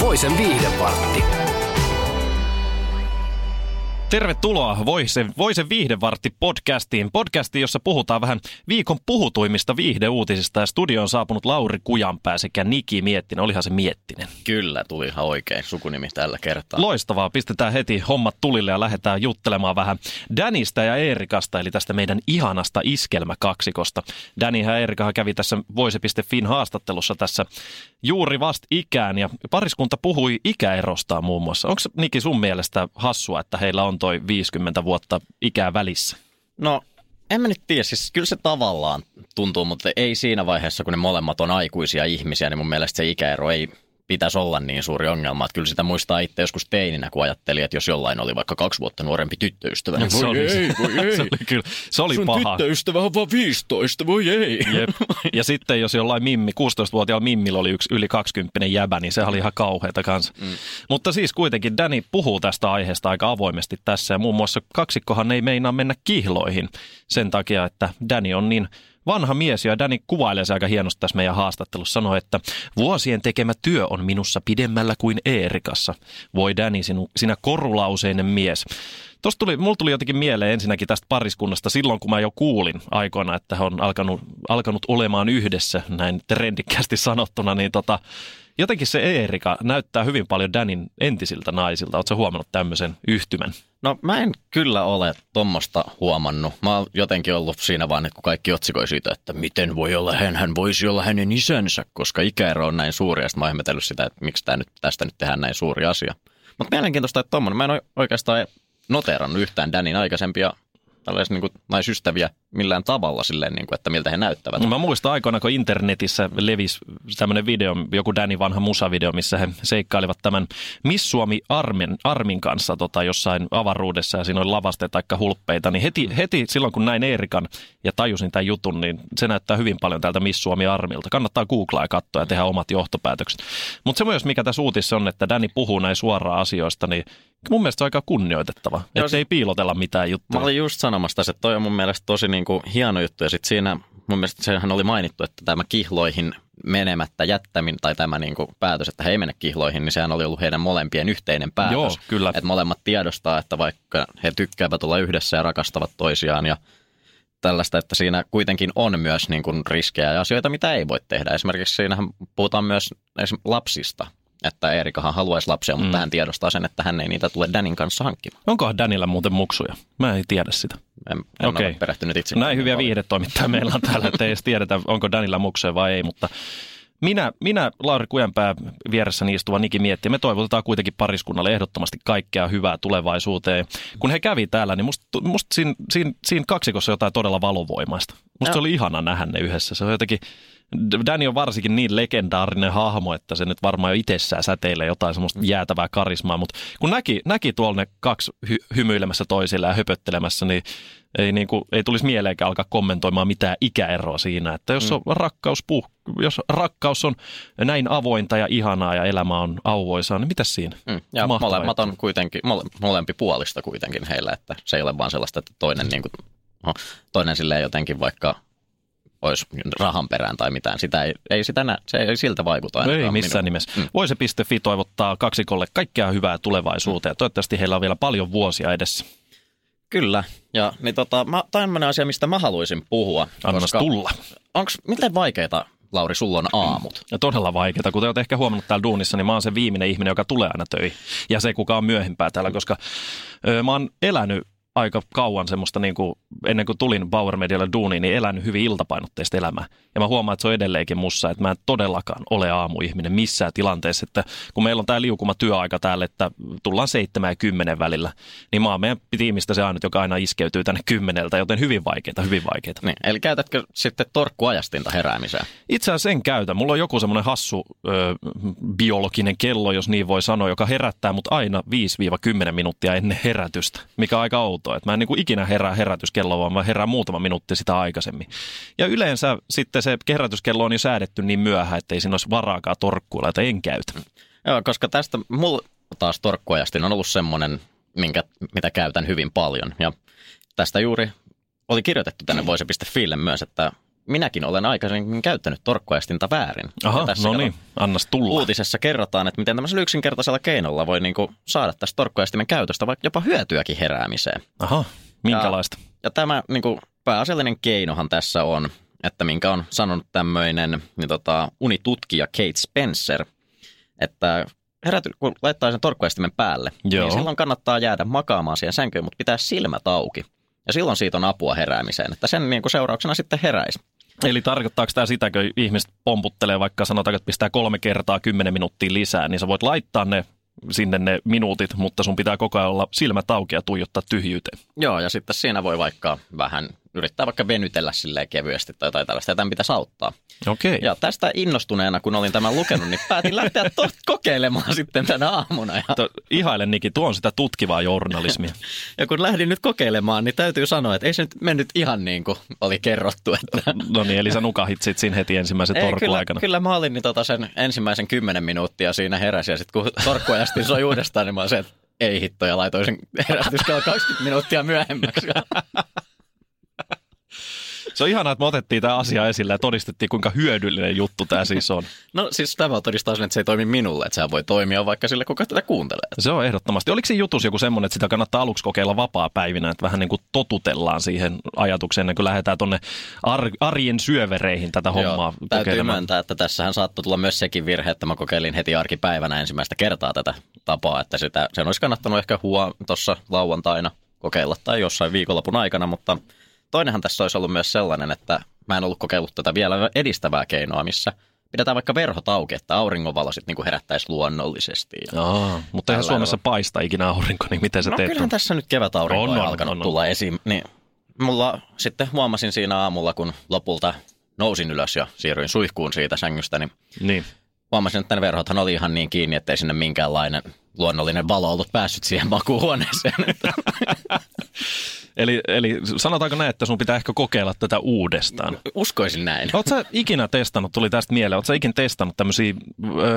Voisen viihdepartti. Tervetuloa Voisen, Voisen viihdevartti podcastiin. Podcastiin, jossa puhutaan vähän viikon puhutuimmista viihdeuutisista. Ja studioon on saapunut Lauri Kujanpää sekä Niki Miettinen. Olihan se Miettinen. Kyllä, tuli ihan oikein sukunimi tällä kertaa. Loistavaa. Pistetään heti hommat tulille ja lähdetään juttelemaan vähän Danista ja Eerikasta, eli tästä meidän ihanasta iskelmäkaksikosta. Dani ja Eerika kävi tässä Voise.fin haastattelussa tässä juuri vasta ikään ja pariskunta puhui ikäerosta muun muassa. Onko Niki sun mielestä hassua, että heillä on toi 50 vuotta ikää välissä? No, en mä nyt tiedä, siis kyllä se tavallaan tuntuu, mutta ei siinä vaiheessa, kun ne molemmat on aikuisia ihmisiä, niin mun mielestä se ikäero ei pitäisi olla niin suuri ongelma. Että kyllä sitä muistaa itse joskus teininä, kun ajatteli, että jos jollain oli vaikka kaksi vuotta nuorempi tyttöystävä, niin Se voi oli- ei, voi ei. se oli kyllä, se oli Sun paha. tyttöystävä on vaan 15, voi ei. Jep. Ja sitten jos jollain Mimmi, 16-vuotiaalla Mimmillä oli yksi yli 20 jäbä, niin se oli ihan kauheata kanssa. Mm. Mutta siis kuitenkin Danny puhuu tästä aiheesta aika avoimesti tässä ja muun muassa kaksikkohan ei meinaa mennä kihloihin sen takia, että Danny on niin vanha mies ja Danny kuvailee se aika hienosti tässä meidän haastattelussa. Sanoi, että vuosien tekemä työ on minussa pidemmällä kuin Eerikassa. Voi Danny, sinu, sinä korulauseinen mies. Tuosta tuli, mulla tuli jotenkin mieleen ensinnäkin tästä pariskunnasta silloin, kun mä jo kuulin aikoina, että he on alkanut, alkanut olemaan yhdessä, näin trendikkäästi sanottuna, niin tota, jotenkin se Eerika näyttää hyvin paljon Danin entisiltä naisilta. Oletko huomannut tämmöisen yhtymän? No mä en kyllä ole tuommoista huomannut. Mä oon jotenkin ollut siinä vaan, että kun kaikki otsikoi siitä, että miten voi olla hän, hän voisi olla hänen isänsä, koska ikäero on näin suuri. Ja sitten mä oon ihmetellyt sitä, että miksi tää nyt, tästä nyt tehdään näin suuri asia. Mutta mielenkiintoista, että tommonen. Mä en oikeastaan noteerannut yhtään Danin aikaisempia tällaisia niin naisystäviä millään tavalla silleen, niin kuin, että miltä he näyttävät. No mä muistan aikoina, kun internetissä levisi tämmöinen video, joku Danny vanha musavideo, missä he seikkailivat tämän Miss Suomi Armin, Armin kanssa tota, jossain avaruudessa ja siinä oli lavasteita tai hulppeita, niin heti, heti silloin kun näin Eerikan ja tajusin tämän jutun, niin se näyttää hyvin paljon tältä Miss Suomi Armilta. Kannattaa googlaa ja katsoa ja tehdä omat johtopäätökset. Mutta se myös, mikä tässä uutissa on, että Danny puhuu näin suoraan asioista, niin mun mielestä se on aika kunnioitettava, että ei piilotella mitään juttuja. Mä olin just sanomassa tässä, että toi on mun mielestä tosi niin kuin hieno juttu. Ja sitten siinä mun mielestä sehän oli mainittu, että tämä kihloihin menemättä jättäminen tai tämä niin kuin päätös, että he ei mene kihloihin, niin sehän oli ollut heidän molempien yhteinen päätös. Joo, kyllä. Että molemmat tiedostaa, että vaikka he tykkäävät olla yhdessä ja rakastavat toisiaan ja tällaista, että siinä kuitenkin on myös niin kuin riskejä ja asioita, mitä ei voi tehdä. Esimerkiksi siinähän puhutaan myös lapsista, että Eerikahan haluaisi lapsia, mutta Mm. hän tiedostaa sen, että hän ei niitä tule Danin kanssa hankkimaan. Onkohan Danilla muuten muksuja? Mä en tiedä sitä. En, en Okei. ole perehtynyt itse. Näin hyviä viihdetoimittajia meillä on täällä, että ei edes tiedetä, onko Danilla muksuja vai ei, mutta minä, minä Lauri Kujanpää vieressäni istuva Niki miettii, me toivotetaan kuitenkin pariskunnalle ehdottomasti kaikkea hyvää tulevaisuuteen. Kun he kävi täällä, niin musta, musta siinä, siinä, siinä kaksikossa jotain todella valovoimaista. Musta se Joo. oli ihana nähdä ne yhdessä. Se on jotenkin, Danny on varsinkin niin legendaarinen hahmo, että se nyt varmaan jo itsessään säteilee jotain semmoista jäätävää karismaa, mutta kun näki, näki tuolla ne kaksi hy- hymyilemässä toisille ja höpöttelemässä, niin ei, niin kuin, ei tulisi mieleenkään alkaa kommentoimaan mitään ikäeroa siinä, että jos, on rakkaus, puh, jos rakkaus on näin avointa ja ihanaa ja elämä on auvoisaa, niin mitä siinä? Mm, ja Mahtava molemmat on kuitenkin, mole, molempi puolista kuitenkin heillä, että se ei ole vaan sellaista, että toinen, niin kuin, no, toinen silleen jotenkin vaikka olisi rahan perään tai mitään. Sitä ei, ei sitä nä, se ei siltä vaikuta. Ei ainakaan missään minuun. nimessä. Mm. Voise.fi toivottaa kaksikolle kaikkea hyvää tulevaisuuteen ja toivottavasti heillä on vielä paljon vuosia edessä. Kyllä. Ja niin tota, mä, tämmöinen asia, mistä mä haluaisin puhua. Annas tulla. Onks, miten vaikeita, Lauri, sulla on aamut? Ja todella vaikeaa. Kuten olet ehkä huomannut täällä duunissa, niin mä oon se viimeinen ihminen, joka tulee aina töihin. Ja se, kuka on myöhempää täällä, koska ö, mä oon elänyt aika kauan semmoista, niin kuin, ennen kuin tulin Bauer Medialle duuniin, niin elänyt hyvin iltapainotteista elämää. Ja mä huomaan, että se on edelleenkin mussa, että mä en todellakaan ole aamuihminen missään tilanteessa. Että kun meillä on tämä liukuma työaika täällä, että tullaan seitsemän ja kymmenen välillä, niin mä oon meidän tiimistä se ainut, joka aina iskeytyy tänne kymmeneltä, joten hyvin vaikeita, hyvin vaikeita. Niin, eli käytätkö sitten torkkuajastinta heräämiseen? Itse asiassa en käytä. Mulla on joku semmoinen hassu ö, biologinen kello, jos niin voi sanoa, joka herättää mut aina 5-10 minuuttia ennen herätystä, mikä on aika outoa. Että mä en niin kuin ikinä herää herätyskelloa, vaan mä herään muutama minuutti sitä aikaisemmin. Ja yleensä sitten se herätyskello on jo säädetty niin myöhään, että ei siinä olisi varaakaan torkkuilla, että en käytä. Joo, koska tästä mulla taas torkkuajastin on ollut semmoinen, minkä, mitä käytän hyvin paljon. Ja tästä juuri oli kirjoitettu tänne voise.fille myös, että minäkin olen aikaisemmin käyttänyt torkkuajastinta väärin. Aha, Ja tässä no niin, annas tulla. Uutisessa kerrotaan, että miten tämmöisellä yksinkertaisella keinolla voi niinku saada tästä torkkuajastimen käytöstä vaikka jopa hyötyäkin heräämiseen. Aha, minkälaista? Ja tämä niin kuin, pääasiallinen keinohan tässä on, että minkä on sanonut tämmöinen niin tota, unitutkija Kate Spencer, että heräty, kun laittaa sen torkkuastimen päälle, Joo. niin silloin kannattaa jäädä makaamaan siihen sänkyyn, mutta pitää silmät auki. Ja silloin siitä on apua heräämiseen, että sen niin kuin seurauksena sitten heräisi. Eli tarkoittaako tämä sitä, kun ihmiset pomputtelee vaikka sanotaan, että pistää kolme kertaa kymmenen minuuttia lisää, niin sä voit laittaa ne sinne ne minuutit, mutta sun pitää koko ajan olla silmät auki ja tuijottaa tyhjyyteen. Joo, ja sitten siinä voi vaikka vähän yrittää vaikka venytellä silleen kevyesti tai jotain tällaista, ja tämän pitäisi auttaa. Okei. Ja tästä innostuneena, kun olin tämän lukenut, niin päätin lähteä to- kokeilemaan sitten tänä aamuna. Ja, To, ihailen Niki, tuo on sitä tutkivaa journalismia. ja kun lähdin nyt kokeilemaan, niin täytyy sanoa, että ei se nyt mennyt ihan niin kuin oli kerrottu. Että No niin, eli sä nukahit sit siinä heti ensimmäisen torkun kyllä, aikana. kyllä mä olin niin tota sen ensimmäisen kymmenen minuuttia siinä heräsi, ja sitten kun torkkuajasti soi uudestaan, niin mä olin se, että ei hitto, ja laitoin sen herätyskello 20 minuuttia myöhemmäksi. Se on ihanaa, että me otettiin tämä asia esille ja todistettiin, kuinka hyödyllinen juttu tämä siis on. No siis tämä todistaa sen, että se ei toimi minulle, että sehän voi toimia vaikka sille, kuka tätä kuuntelee. Se on ehdottomasti. Oliko siinä jutus joku semmoinen, että sitä kannattaa aluksi kokeilla vapaa-päivinä, että vähän niin kuin totutellaan siihen ajatukseen, ennen kuin lähdetään tuonne ar- arjen syövereihin tätä hommaa Joo, täytyy myöntää, että tässähän saattoi tulla myös sekin virhe, että mä kokeilin heti arkipäivänä ensimmäistä kertaa tätä tapaa, että sitä, sen olisi kannattanut ehkä huo tuossa lauantaina kokeilla tai jossain viikonlopun aikana, mutta toinenhan tässä olisi ollut myös sellainen, että mä en ollut kokeillut tätä vielä edistävää keinoa, missä pidetään vaikka verhot auki, että auringonvalo sitten niin herättäisi luonnollisesti. Ja... Aa, mutta eihän Suomessa paista ikinä aurinko, niin miten sä No teet? kyllähän tässä nyt kevätaurinko On, on, on, alkanut on, on. tulla esiin. Niin mulla sitten huomasin siinä aamulla, kun lopulta nousin ylös ja siirryin suihkuun siitä sängystä, niin Niin. huomasin, että ne verhothan oli ihan niin kiinni, ettei sinne minkäänlainen luonnollinen valo ollut päässyt siihen makuuhuoneeseen. Eli, eli sanotaanko näin, että sun pitää ehkä kokeilla tätä uudestaan. Uskoisin näin. Oletko sä ikinä testannut, tuli tästä mieleen, oletko sä ikinä testannut tämmöisiä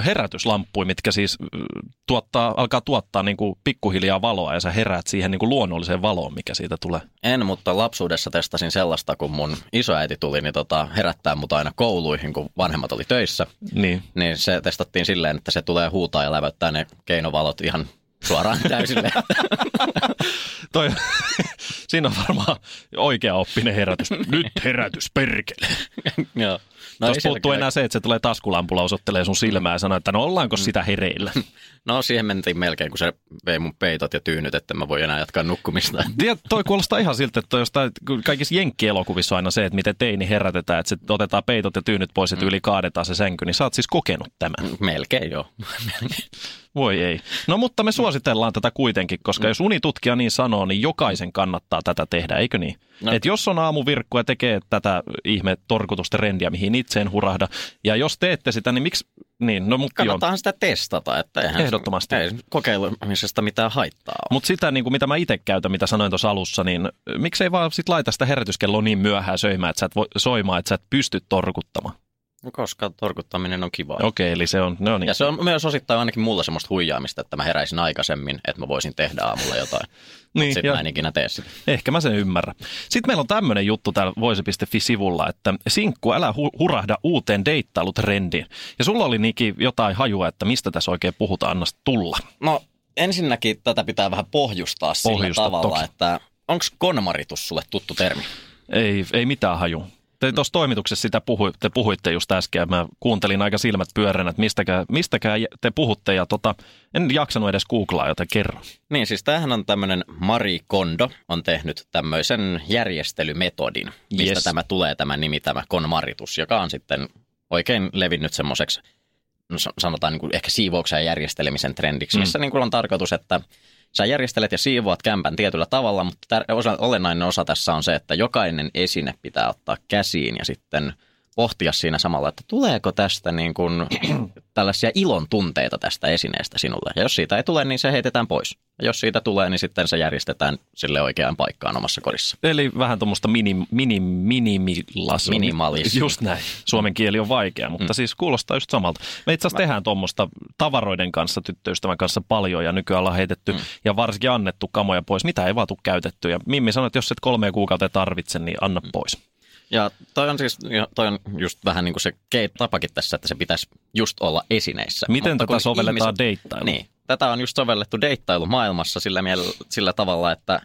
herätyslamppuja, mitkä siis tuottaa, alkaa tuottaa niin kuin pikkuhiljaa valoa ja sä heräät siihen niin kuin luonnolliseen valoon, mikä siitä tulee? En, mutta lapsuudessa testasin sellaista, kun mun isoäiti tuli niin tota, herättää mut aina kouluihin, kun vanhemmat oli töissä. Niin. Niin se testattiin silleen, että se tulee huutaa ja läväyttää ne keinovalot ihan suoraan täysille. Toi, siinä on varmaan oikea oppinen herätys. Nyt herätys, perkele. Joo. No Tuossa puuttuu enää se, että se tulee taskulampulla osoittelee sun silmää ja sanoo, että no ollaanko sitä hereillä. No siihen mentiin melkein, kun se vei mun peitot ja tyynyt, että mä voi enää jatkaa nukkumista. Tiedät, toi kuulostaa ihan siltä, että jostain, kaikissa jenkkielokuvissa on aina se, että miten teini herätetään, että se otetaan peitot ja tyynyt pois, että yli kaadetaan se sänky, niin sä oot siis kokenut tämän. Melkein joo. Voi ei. No mutta me suositellaan tätä kuitenkin, koska jos unitutkija niin sanoo, niin jokaisen kannattaa tätä tehdä, eikö niin? No. Et jos on aamuvirkku ja tekee tätä ihme torkutusta rendiä, mihin itse en hurahda, ja jos teette sitä, niin miksi... Niin, no mutta. Kannattaahan sitä testata, että eihän Ehdottomasti. Ei kokeilemisesta mitään haittaa. Mutta sitä, niin kuin mitä mä itse käytän, mitä sanoin tuossa alussa, niin miksei vaan sit laita sitä herätyskelloa niin myöhään söimään, että sä et voi, soimaan, että sä et pysty torkuttamaan. Koska torkuttaminen on kivaa. Okei, eli se on, no niin. Ja se on myös osittain ainakin mulla semmoista huijaamista, että mä heräisin aikaisemmin, että mä voisin tehdä aamulla jotain. Niin, sitten mä en ikinä tee sitä. Ehkä mä sen ymmärrän. Sitten meillä on tämmöinen juttu täällä voise.fi-sivulla, että sinkku, älä hu- hurahda uuteen deittailutrendiin. Ja sulla oli Niki jotain hajua, että mistä tässä oikein puhutaan, anna tulla. No ensinnäkin tätä pitää vähän pohjustaa sillä Pohjusta, tavalla, toki. että onko konmaritus sulle tuttu termi? Ei, ei mitään haju. Te tuossa toimituksessa sitä puhui, te puhuitte just äsken, ja mä kuuntelin aika silmät pyöränä, että mistäkään, mistäkään te puhutte, ja tota, en jaksanut edes googlaa, joten kerro. Niin, siis tämähän on tämmöinen Mari Kondo on tehnyt tämmöisen järjestelymetodin, mistä Yes. tämä tulee tämä nimi, tämä konmaritus, joka on sitten oikein levinnyt semmoiseksi, no sa- sanotaan niin kuin ehkä siivouksen ja järjestelemisen trendiksi, Mm. missä niin kuin on tarkoitus, että sä järjestelet ja siivoat kämpän tietyllä tavalla, mutta tär- olennainen osa tässä on se, että jokainen esine pitää ottaa käsiin ja sitten pohtia siinä samalla, että tuleeko tästä niin kuin tällaisia ilon tunteita tästä esineestä sinulle. Ja jos siitä ei tule, niin se heitetään pois. Ja jos siitä tulee, niin sitten se järjestetään sille oikeaan paikkaan omassa kodissa. Eli vähän tuommoista minim, minim, minimilas. Minimalismi. Just näin. Suomen kieli on vaikea, mutta mm. siis kuulostaa just samalta. Me itse asiassa tehdään tuommoista tavaroiden kanssa, tyttöystävän kanssa paljon ja nykyään ollaan heitetty mm. ja varsinkin annettu kamoja pois, mitä ei vaan tule käytetty. Ja Mimmi sanoi, että jos et kolmea kuukautta tarvitse, niin anna mm. pois. Ja toi on siis ja toi on just vähän niin kuin se tapakin tässä, että se pitäisi just olla esineissä. Miten Mutta tätä sovelletaan deittailuun? Niin, tätä on just sovellettu deittailumaailmassa sillä, miel- sillä tavalla, että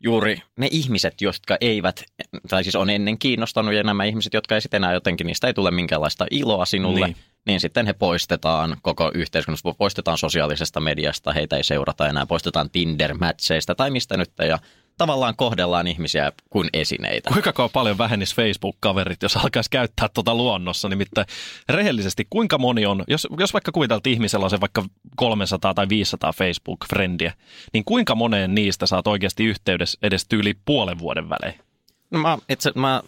juuri ne ihmiset, jotka eivät, tai siis on ennen kiinnostanut ja nämä ihmiset, jotka ei sitten enää jotenkin, niistä ei tule minkäänlaista iloa sinulle, Niin. niin, niin sitten he poistetaan koko yhteiskunnasta, poistetaan sosiaalisesta mediasta, heitä ei seurata enää, poistetaan Tinder-mätseistä tai mistä nyt, ja tavallaan kohdellaan ihmisiä kuin esineitä. Kuinka paljon vähennisi Facebook-kaverit, jos alkaisi käyttää tuota luonnossa? Nimittäin rehellisesti, kuinka moni on, jos, jos vaikka kuviteltiin ihmisellä on se vaikka 300 tai 500 Facebook-frendiä, niin kuinka moneen niistä saat oikeasti yhteydessä edes tyyli puolen vuoden välein? No mä, itse, mä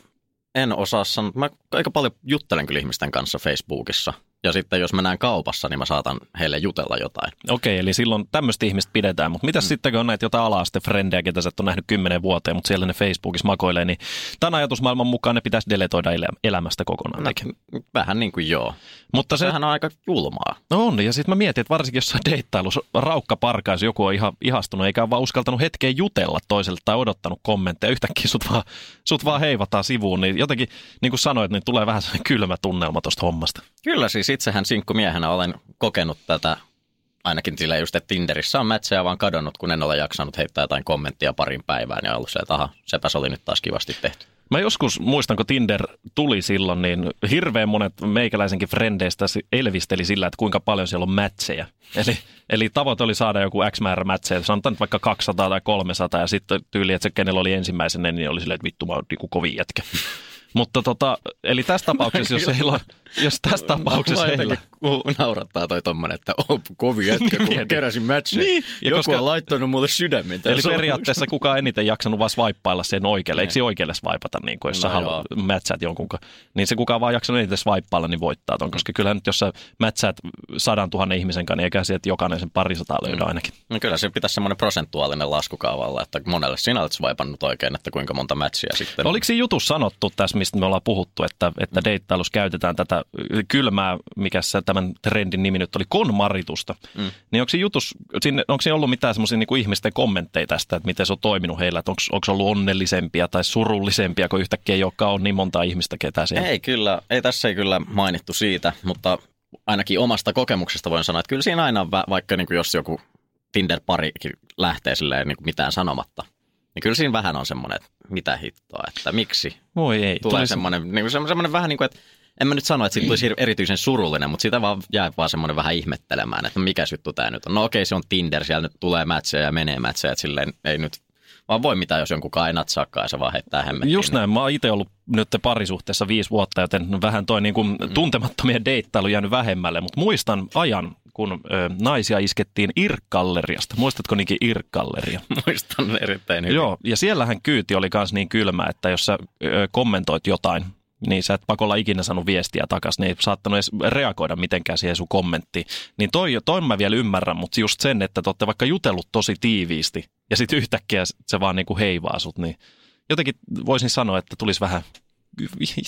en osaa sanoa. Mä aika paljon juttelen kyllä ihmisten kanssa Facebookissa. Ja sitten jos mä näen kaupassa, niin mä saatan heille jutella jotain. Okei, eli silloin tämmöistä ihmistä pidetään, mutta mitäs mm. sitten, kun on näitä jotain ala-aste-frendejä, ketä sä et ole nähnyt kymmenen vuoteen, mutta siellä ne Facebookissa makoilee, niin tämän ajatusmaailman mukaan ne pitäisi deletoida elä- elämästä kokonaan. No, vähän niin kuin joo. mutta se, Sehän on aika julmaa. No on, ja sitten mä mietin, että varsinkin jossain deittailussa raukka parkaisi, joku on ihan ihastunut, eikä ole vaan uskaltanut hetkeä jutella toiselle tai odottanut kommentteja, yhtäkkiä sut vaan, sut vaan heivataan sivuun, niin jotenkin, niin kuin sanoit, niin tulee vähän kylmä tunnelma tuosta hommasta. Kyllä siis itsehän sinkkumiehenä olen kokenut tätä ainakin sillä just, että Tinderissä on mätsejä vaan kadonnut, kun en ole jaksanut heittää jotain kommenttia parin päivään ja ollut se, että aha, sepäs oli nyt taas kivasti tehty. Mä joskus muistan, kun Tinder tuli silloin, niin hirveän monet meikäläisenkin frendeistä elvisteli sillä, että kuinka paljon siellä on mätsejä. Eli, eli tavoite oli saada joku X määrä mätsejä, sanotaan nyt vaikka 200 tai 300, ja sitten tyyli, että se kenellä oli ensimmäisenä, niin oli silleen, että vittu mä oon niinku kovin jätkä. Mutta tota, eli tässä tapauksessa, jos heillä on, jos tässä tapauksessa heillä... naurattaa toi tommonen, että on kovin jätkä, kun Mietin. keräsin mätsejä. Niin, ja Joku koska- on laittanut mulle sydämen. Eli periaatteessa kukaan eniten jaksanut vaan swipeilla sen oikealle. Eikö se oikealle swipata, niin kuin, jos No sä haluat mätsäät jonkun. Niin se kukaan vaan jaksanut eniten swipeilla, niin voittaa ton. Koska kyllä nyt, jos sä mätsäät sadan tuhannen ihmisen kanssa, niin eikä se, että jokainen sen parisataa löydä ainakin. No kyllä se pitäisi semmoinen prosentuaalinen laskukaavalla, että monelle sinä olet swipannut oikein, että kuinka monta matchia sitten. Oliko siinä jutussa sanottu tässä, mistä me ollaan puhuttu, että, että deittailussa käytetään tätä kylmää, mikä tämän trendin nimi nyt oli, konmaritusta. Mm. Niin onko siinä jutus, onko siinä ollut mitään semmoisia niin ihmisten kommentteja tästä, että miten se on toiminut heillä, että onko, onko se ollut onnellisempia tai surullisempia, kun yhtäkkiä ei olekaan ole niin monta ihmistä, ketä siellä. Ei kyllä, ei tässä ei kyllä mainittu siitä, mutta ainakin omasta kokemuksesta voin sanoa, että kyllä siinä aina on, vaikka niin kuin jos joku Tinder-parikin lähtee silleen niin kuin mitään sanomatta, niin kyllä siinä vähän on semmoinen, että mitä hittoa, että miksi Voi ei. tulee semmoinen, niin kuin semmoinen vähän niin kuin, että en mä nyt sano, että siitä tulisi hir- erityisen surullinen, mutta sitä vaan jää vaan semmoinen vähän ihmettelemään, että mikä juttu tämä nyt on. No okei, se on Tinder, siellä nyt tulee matcheja ja menee matcheja, että silleen ei nyt vaan voi mitään, jos jonkun ei natsaakaan ja se vaan heittää hemmettiin. Just näin. Mä oon itse ollut nyt parisuhteessa viisi vuotta, joten vähän toi niin kuin tuntemattomien deittailu jäänyt vähemmälle, mutta muistan ajan, kun ö, naisia iskettiin Irk-galleriasta. Muistatko niinkin Irk-galleria? Muistan erittäin hyvin. Joo, ja siellähän kyyti oli myös niin kylmä, että jos sä ö, kommentoit jotain, niin sä et pakolla ikinä saanut viestiä takaisin, ne ei saattanut edes reagoida mitenkään siihen sun kommenttiin. Niin toi, toi mä vielä ymmärrän, mutta just sen, että te olette vaikka jutellut tosi tiiviisti, ja sitten yhtäkkiä se vaan niinku heivaa sut, niin jotenkin voisin sanoa, että tulisi vähän,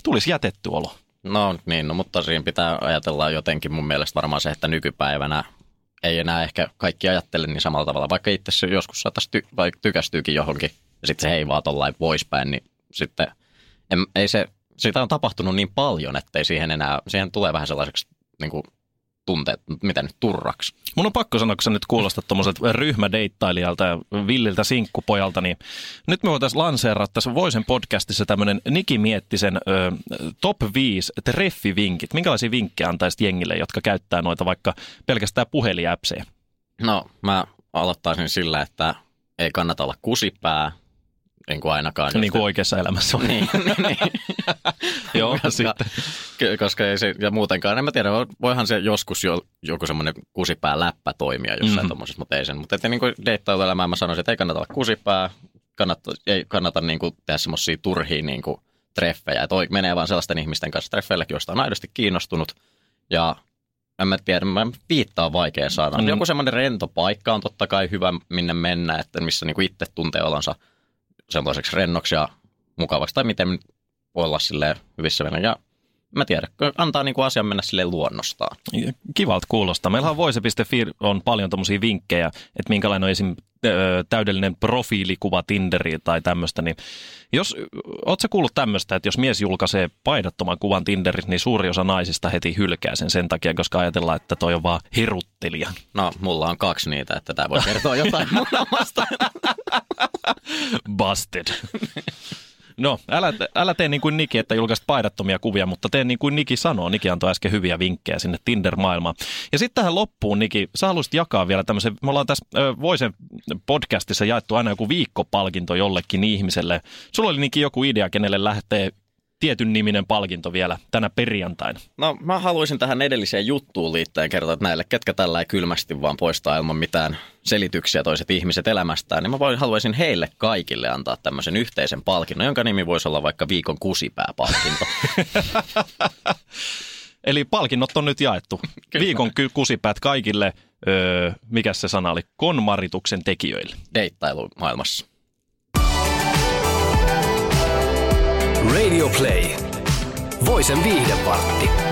tulisi jätetty olo. No niin, no, mutta siinä pitää ajatella jotenkin mun mielestä varmaan se, että nykypäivänä ei enää ehkä kaikki ajattele niin samalla tavalla. Vaikka itse se joskus saattaisi ty- vaikka tykästyykin johonkin ja sitten se heivaa tollain poispäin, niin sitten en, ei se, sitä on tapahtunut niin paljon, että ei siihen enää, siihen tulee vähän sellaiseksi niin kuin tunteet, mitä nyt turraksi. Mun on pakko sanoa, kun sä nyt kuulostat tuommoiset ryhmädeittailijalta ja villiltä sinkkupojalta, niin nyt me voitaisiin lanseerata tässä Voisen podcastissa tämmöinen Niki Miettisen ö, top 5 treffivinkit. Minkälaisia vinkkejä antaisit jengille, jotka käyttää noita vaikka pelkästään puheliäpsejä? No, mä aloittaisin sillä, että ei kannata olla kusipää, en kuin ainakaan. Niin kuin oikeassa elämässä on. niin, niin, niin. Joo, koska, sitten. koska ei se, ja muutenkaan, en mä tiedä, voihan se joskus jo, joku semmoinen kusipää läppä toimia jossain Mhm. mm-hmm. tuommoisessa, mutta ei sen. Mutta että niin kuin deittailuelämään mä sanoisin, että ei kannata olla kusipää, kannata, ei kannata niin kuin tehdä semmoisia turhia niin kuin treffejä, että oi- menee vaan sellaisten ihmisten kanssa treffeillekin, joista on aidosti kiinnostunut, ja en mä tiedä, mä viittaa vaikea saada. Mm. Joku semmoinen rento paikka on totta kai hyvä, minne mennä, että missä niin kuin itse tuntee olonsa semmoiseksi rennoksi ja mukavaksi, tai miten voi olla silleen hyvissä mennä. Ja mä tiedän, antaa niin kuin asian mennä sille luonnostaan. Kivalta kuulostaa. Meillä on voise.fi on paljon tommosia vinkkejä, että minkälainen on esim. Ö, täydellinen profiilikuva Tinderiin tai tämmöistä, niin jos, oot sä kuullut tämmöistä, että jos mies julkaisee paidattoman kuvan Tinderissä, niin suuri osa naisista heti hylkää sen sen takia, koska ajatellaan, että toi on vaan heruttelija. No, mulla on kaksi niitä, että tämä voi kertoa jotain mun omasta. Busted. No, älä, älä tee niin kuin Niki, että julkaiset paidattomia kuvia, mutta tee niin kuin Niki sanoo. Niki antoi äsken hyviä vinkkejä sinne Tinder-maailmaan. Ja sitten tähän loppuun, Niki, sä haluaisit jakaa vielä tämmöisen, me ollaan tässä ö, Voisen podcastissa jaettu aina joku viikkopalkinto jollekin ihmiselle. Sulla oli Niki joku idea, kenelle lähtee tietyn niminen palkinto vielä tänä perjantaina. No, mä haluaisin tähän edelliseen juttuun liittyen kertoa, että näille, ketkä tällä ei kylmästi vaan poistaa ilman mitään selityksiä toiset ihmiset elämästään, niin mä voin, haluaisin heille kaikille antaa tämmöisen yhteisen palkinnon, jonka nimi voisi olla vaikka viikon kusipää-palkinto. Eli palkinnot on nyt jaettu. Kyllä. Viikon ky- kusipäät kaikille, öö, mikä se sana oli, konmarituksen tekijöille. Deittailumaailmassa. Radio Play. Voisen viihdevartti.